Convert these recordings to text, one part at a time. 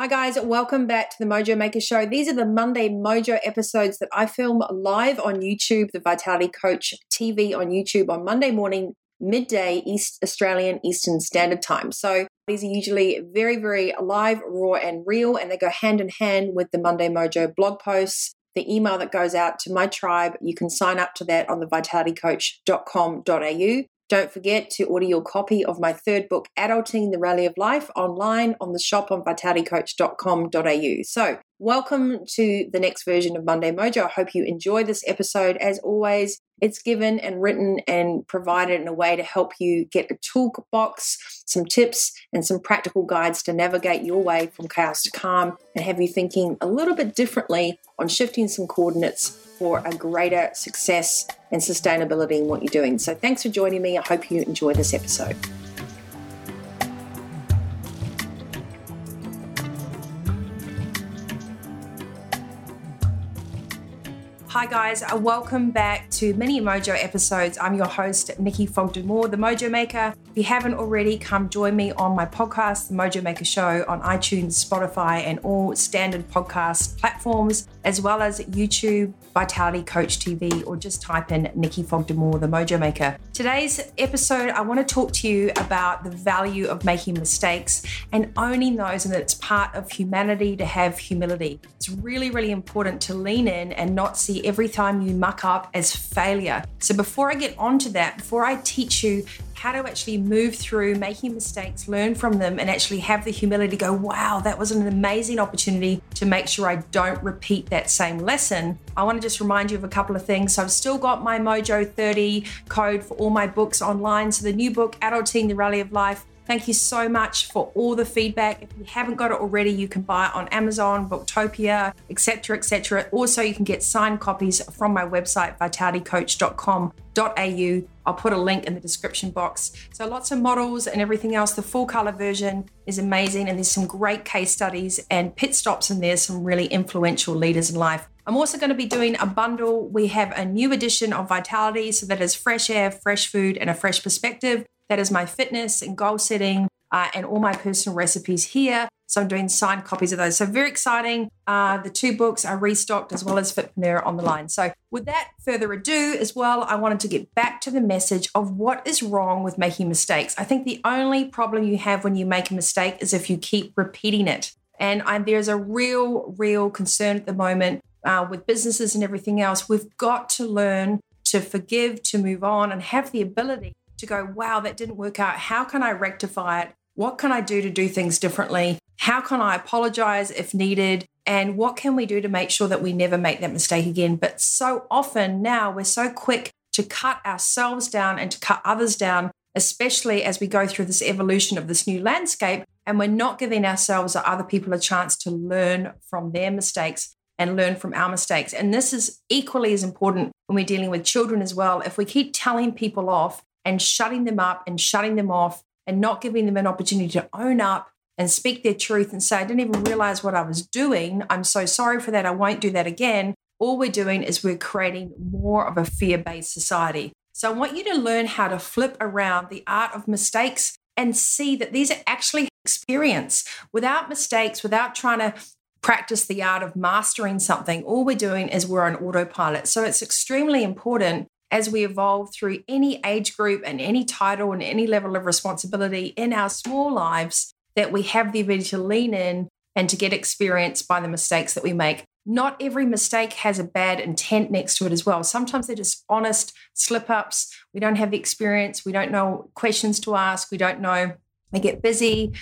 Hi, guys. Welcome back to the Mojo Maker Show. These are the Monday Mojo episodes that I film live on YouTube, the Vitality Coach TV on YouTube on Monday morning, midday, East Australian Eastern Standard Time. So these are usually very, very live, raw, and real, and they go hand in hand with the Monday Mojo blog posts. The email that goes out to my tribe, you can sign up to that on the vitalitycoach.com.au. Don't forget to order your copy of my third book, Adulting the Rally of Life, online on the shop on vitalitycoach.com.au. So, welcome to the next version of Monday Mojo. I hope you enjoy this episode. As always, it's given and written and provided in a way to help you get a toolbox, some tips, and some practical guides to navigate your way from chaos to calm and have you thinking a little bit differently on shifting some coordinates for a greater success and sustainability in what you're doing. So, thanks for joining me. I hope you enjoy this episode. Hi, guys. Uh, welcome back to Mini Mojo episodes. I'm your host, Nikki Fogden-Moore, the Mojo Maker. If you haven't already, come join me on my podcast, The Mojo Maker Show, on iTunes, Spotify, and all standard podcast platforms, as well as YouTube, Vitality Coach TV, or just type in Nikki Fogden-Moore, the Mojo Maker. Today's episode, I want to talk to you about the value of making mistakes and owning those, and that it's part of humanity to have humility. It's really, really important to lean in and not see every time you muck up as failure. So, before I get onto that, before I teach you how to actually move through making mistakes, learn from them, and actually have the humility to go, wow, that was an amazing opportunity to make sure I don't repeat that same lesson. I want to just remind you of a couple of things. So I've still got my Mojo 30 code for all my books online. So the new book, Adulting the Rally of Life, Thank you so much for all the feedback. If you haven't got it already, you can buy it on Amazon, Booktopia, etc., etc. Also, you can get signed copies from my website, vitalitycoach.com.au. I'll put a link in the description box. So, lots of models and everything else. The full color version is amazing, and there's some great case studies and pit stops in there, some really influential leaders in life. I'm also going to be doing a bundle. We have a new edition of Vitality, so that is fresh air, fresh food, and a fresh perspective. That is my fitness and goal setting uh, and all my personal recipes here. So I'm doing signed copies of those. So very exciting. Uh, the two books are restocked as well as Fitpreneur on the line. So with that further ado, as well, I wanted to get back to the message of what is wrong with making mistakes. I think the only problem you have when you make a mistake is if you keep repeating it. And I, there's a real, real concern at the moment uh, with businesses and everything else. We've got to learn to forgive, to move on, and have the ability to go, wow, that didn't work out. How can I rectify it? What can I do to do things differently? How can I apologize if needed? And what can we do to make sure that we never make that mistake again? But so often now we're so quick to cut ourselves down and to cut others down, especially as we go through this evolution of this new landscape. And we're not giving ourselves or other people a chance to learn from their mistakes and learn from our mistakes. And this is equally as important when we're dealing with children as well. If we keep telling people off and shutting them up and shutting them off and not giving them an opportunity to own up and speak their truth and say, I didn't even realize what I was doing. I'm so sorry for that. I won't do that again. All we're doing is we're creating more of a fear based society. So I want you to learn how to flip around the art of mistakes and see that these are actually experience without mistakes, without trying to practice the art of mastering something. All we're doing is we're on autopilot. So it's extremely important as we evolve through any age group and any title and any level of responsibility in our small lives that we have the ability to lean in and to get experience by the mistakes that we make. Not every mistake has a bad intent next to it as well. Sometimes they're just honest slip ups. We don't have the experience. We don't know questions to ask. We don't know. We get busy.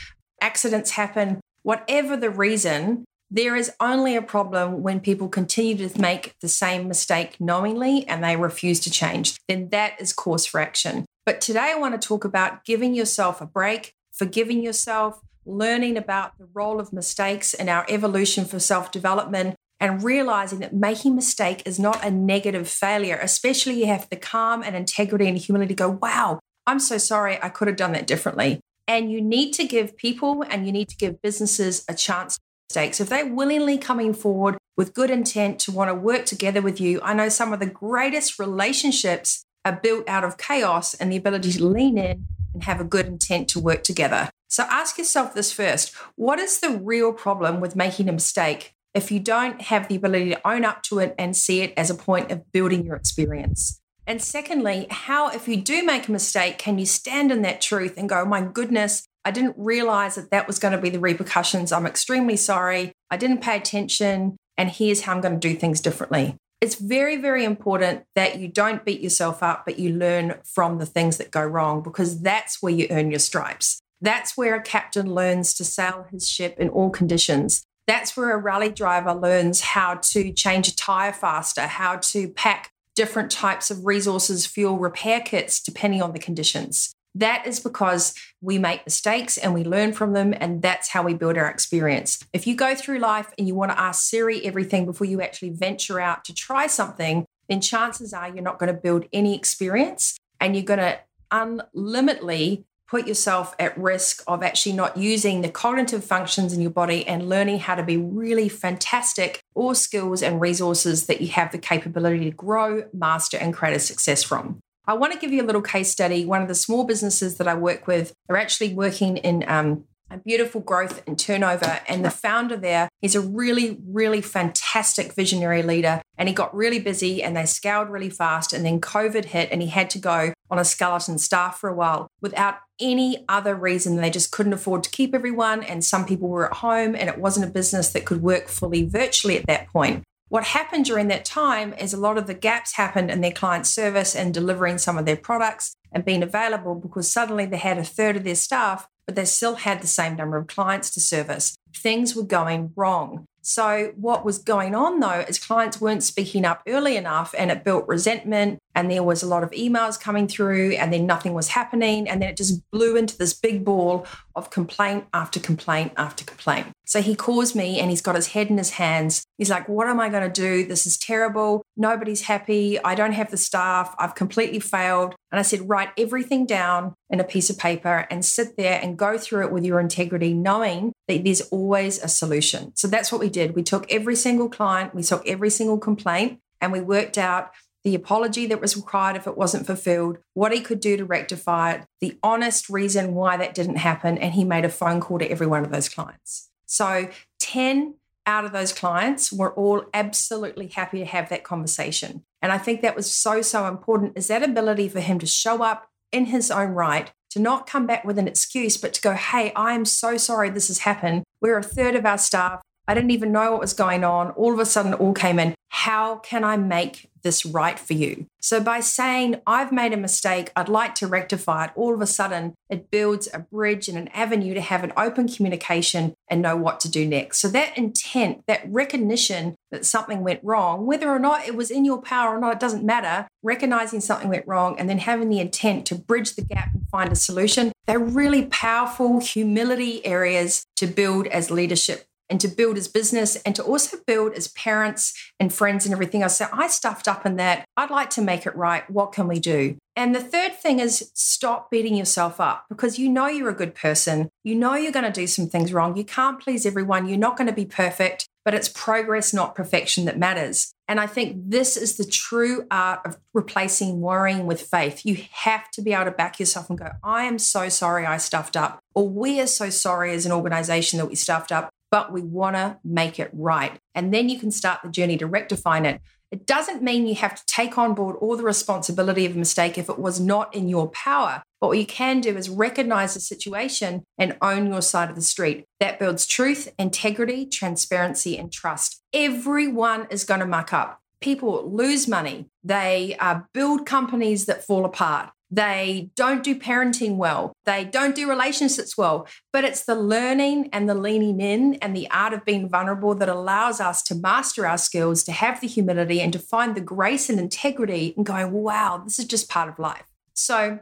Accidents happen. Whatever the reason, there is only a problem when people continue to make the same mistake knowingly and they refuse to change. Then that is cause for action. But today I want to talk about giving yourself a break, forgiving yourself, learning about the role of mistakes in our evolution for self development, and realizing that making mistake is not a negative failure, especially you have the calm and integrity and humility to go, wow, I'm so sorry, I could have done that differently. And you need to give people and you need to give businesses a chance mistakes, if they're willingly coming forward with good intent to want to work together with you, I know some of the greatest relationships are built out of chaos and the ability to lean in and have a good intent to work together. So ask yourself this first what is the real problem with making a mistake if you don't have the ability to own up to it and see it as a point of building your experience? And secondly, how, if you do make a mistake, can you stand in that truth and go, oh my goodness, I didn't realize that that was going to be the repercussions. I'm extremely sorry. I didn't pay attention. And here's how I'm going to do things differently. It's very, very important that you don't beat yourself up, but you learn from the things that go wrong because that's where you earn your stripes. That's where a captain learns to sail his ship in all conditions. That's where a rally driver learns how to change a tire faster, how to pack different types of resources, fuel, repair kits, depending on the conditions. That is because we make mistakes and we learn from them, and that's how we build our experience. If you go through life and you want to ask Siri everything before you actually venture out to try something, then chances are you're not going to build any experience and you're going to unlimitedly put yourself at risk of actually not using the cognitive functions in your body and learning how to be really fantastic or skills and resources that you have the capability to grow, master, and create a success from. I want to give you a little case study. One of the small businesses that I work with are actually working in um, a beautiful growth and turnover. And the founder there is a really, really fantastic visionary leader. And he got really busy and they scaled really fast. And then COVID hit and he had to go on a skeleton staff for a while without any other reason. They just couldn't afford to keep everyone. And some people were at home and it wasn't a business that could work fully virtually at that point. What happened during that time is a lot of the gaps happened in their client service and delivering some of their products and being available because suddenly they had a third of their staff but they still had the same number of clients to service. Things were going wrong. So, what was going on though is clients weren't speaking up early enough and it built resentment. And there was a lot of emails coming through, and then nothing was happening. And then it just blew into this big ball of complaint after complaint after complaint. So he calls me and he's got his head in his hands. He's like, What am I going to do? This is terrible. Nobody's happy. I don't have the staff. I've completely failed. And I said, Write everything down in a piece of paper and sit there and go through it with your integrity, knowing that there's always a solution. So that's what we did. We took every single client, we took every single complaint, and we worked out the apology that was required if it wasn't fulfilled, what he could do to rectify it, the honest reason why that didn't happen, and he made a phone call to every one of those clients. So 10 out of those clients were all absolutely happy to have that conversation. And I think that was so, so important is that ability for him to show up in his own right, to not come back with an excuse, but to go, hey, I'm so sorry this has happened. We're a third of our staff. I didn't even know what was going on. All of a sudden, all came in. How can I make this right for you? So, by saying, I've made a mistake, I'd like to rectify it, all of a sudden, it builds a bridge and an avenue to have an open communication and know what to do next. So, that intent, that recognition that something went wrong, whether or not it was in your power or not, it doesn't matter. Recognizing something went wrong and then having the intent to bridge the gap and find a solution, they're really powerful humility areas to build as leadership and to build as business and to also build as parents and friends and everything else. So I stuffed up in that. I'd like to make it right. What can we do? And the third thing is stop beating yourself up because you know you're a good person. You know you're going to do some things wrong. You can't please everyone. You're not going to be perfect, but it's progress, not perfection, that matters. And I think this is the true art of replacing worrying with faith. You have to be able to back yourself and go, I am so sorry I stuffed up, or we are so sorry as an organization that we stuffed up but we want to make it right. And then you can start the journey to rectifying it. It doesn't mean you have to take on board all the responsibility of a mistake if it was not in your power. But what you can do is recognize the situation and own your side of the street. That builds truth, integrity, transparency, and trust. Everyone is going to muck up. People lose money. They uh, build companies that fall apart. They don't do parenting well. They don't do relationships well. But it's the learning and the leaning in and the art of being vulnerable that allows us to master our skills, to have the humility and to find the grace and integrity and going, wow, this is just part of life. So,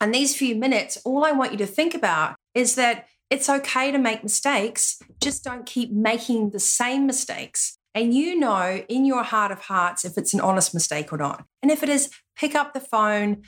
in these few minutes, all I want you to think about is that it's okay to make mistakes, just don't keep making the same mistakes. And you know in your heart of hearts if it's an honest mistake or not. And if it is, pick up the phone,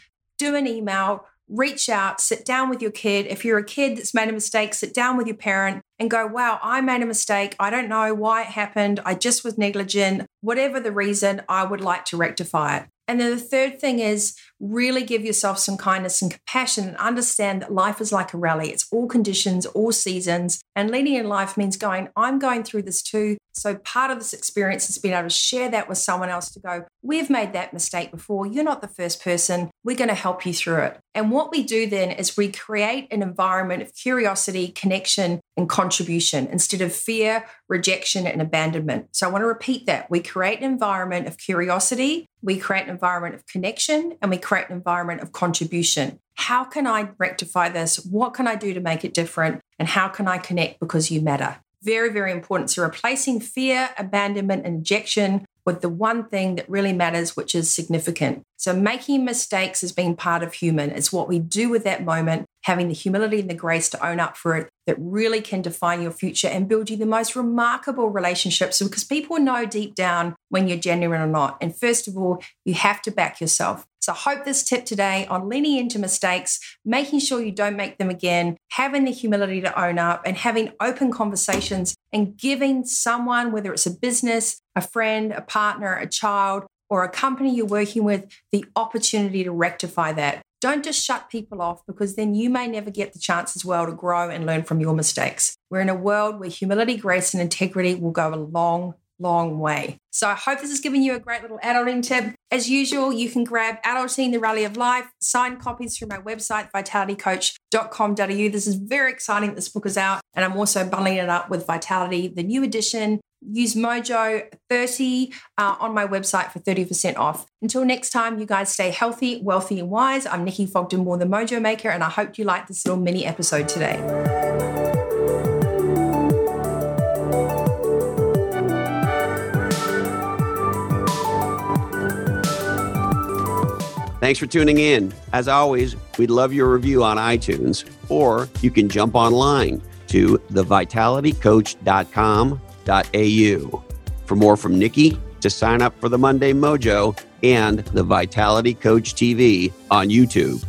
do an email, reach out, sit down with your kid. If you're a kid that's made a mistake, sit down with your parent and go, wow, I made a mistake. I don't know why it happened. I just was negligent. Whatever the reason, I would like to rectify it. And then the third thing is really give yourself some kindness and compassion and understand that life is like a rally. It's all conditions, all seasons. And leading in life means going, I'm going through this too. So part of this experience is being able to share that with someone else to go, we've made that mistake before. You're not the first person. We're going to help you through it. And what we do then is we create an environment of curiosity, connection, and contribution instead of fear, rejection, and abandonment. So I want to repeat that. We create an environment of curiosity, we create an environment of connection, and we create an environment of contribution. How can I rectify this? What can I do to make it different? And how can I connect because you matter? Very, very important. So replacing fear, abandonment, and rejection with the one thing that really matters, which is significant. So, making mistakes as being part of human is what we do with that moment, having the humility and the grace to own up for it that really can define your future and build you the most remarkable relationships because people know deep down when you're genuine or not. And first of all, you have to back yourself. So I hope this tip today on leaning into mistakes, making sure you don't make them again, having the humility to own up and having open conversations and giving someone, whether it's a business, a friend, a partner, a child, or a company you're working with, the opportunity to rectify that. Don't just shut people off because then you may never get the chance as well to grow and learn from your mistakes. We're in a world where humility, grace, and integrity will go a long, long way. So I hope this has given you a great little adulting tip. As usual, you can grab Adulting the Rally of Life, signed copies through my website, vitalitycoach.com.au. This is very exciting this book is out. And I'm also bundling it up with Vitality, the new edition. Use Mojo 30 uh, on my website for 30% off. Until next time, you guys stay healthy, wealthy, and wise. I'm Nikki Fogden Moore, the Mojo Maker, and I hope you liked this little mini episode today. Thanks for tuning in. As always, we'd love your review on iTunes, or you can jump online to thevitalitycoach.com.au for more from Nikki to sign up for the Monday Mojo and the Vitality Coach TV on YouTube.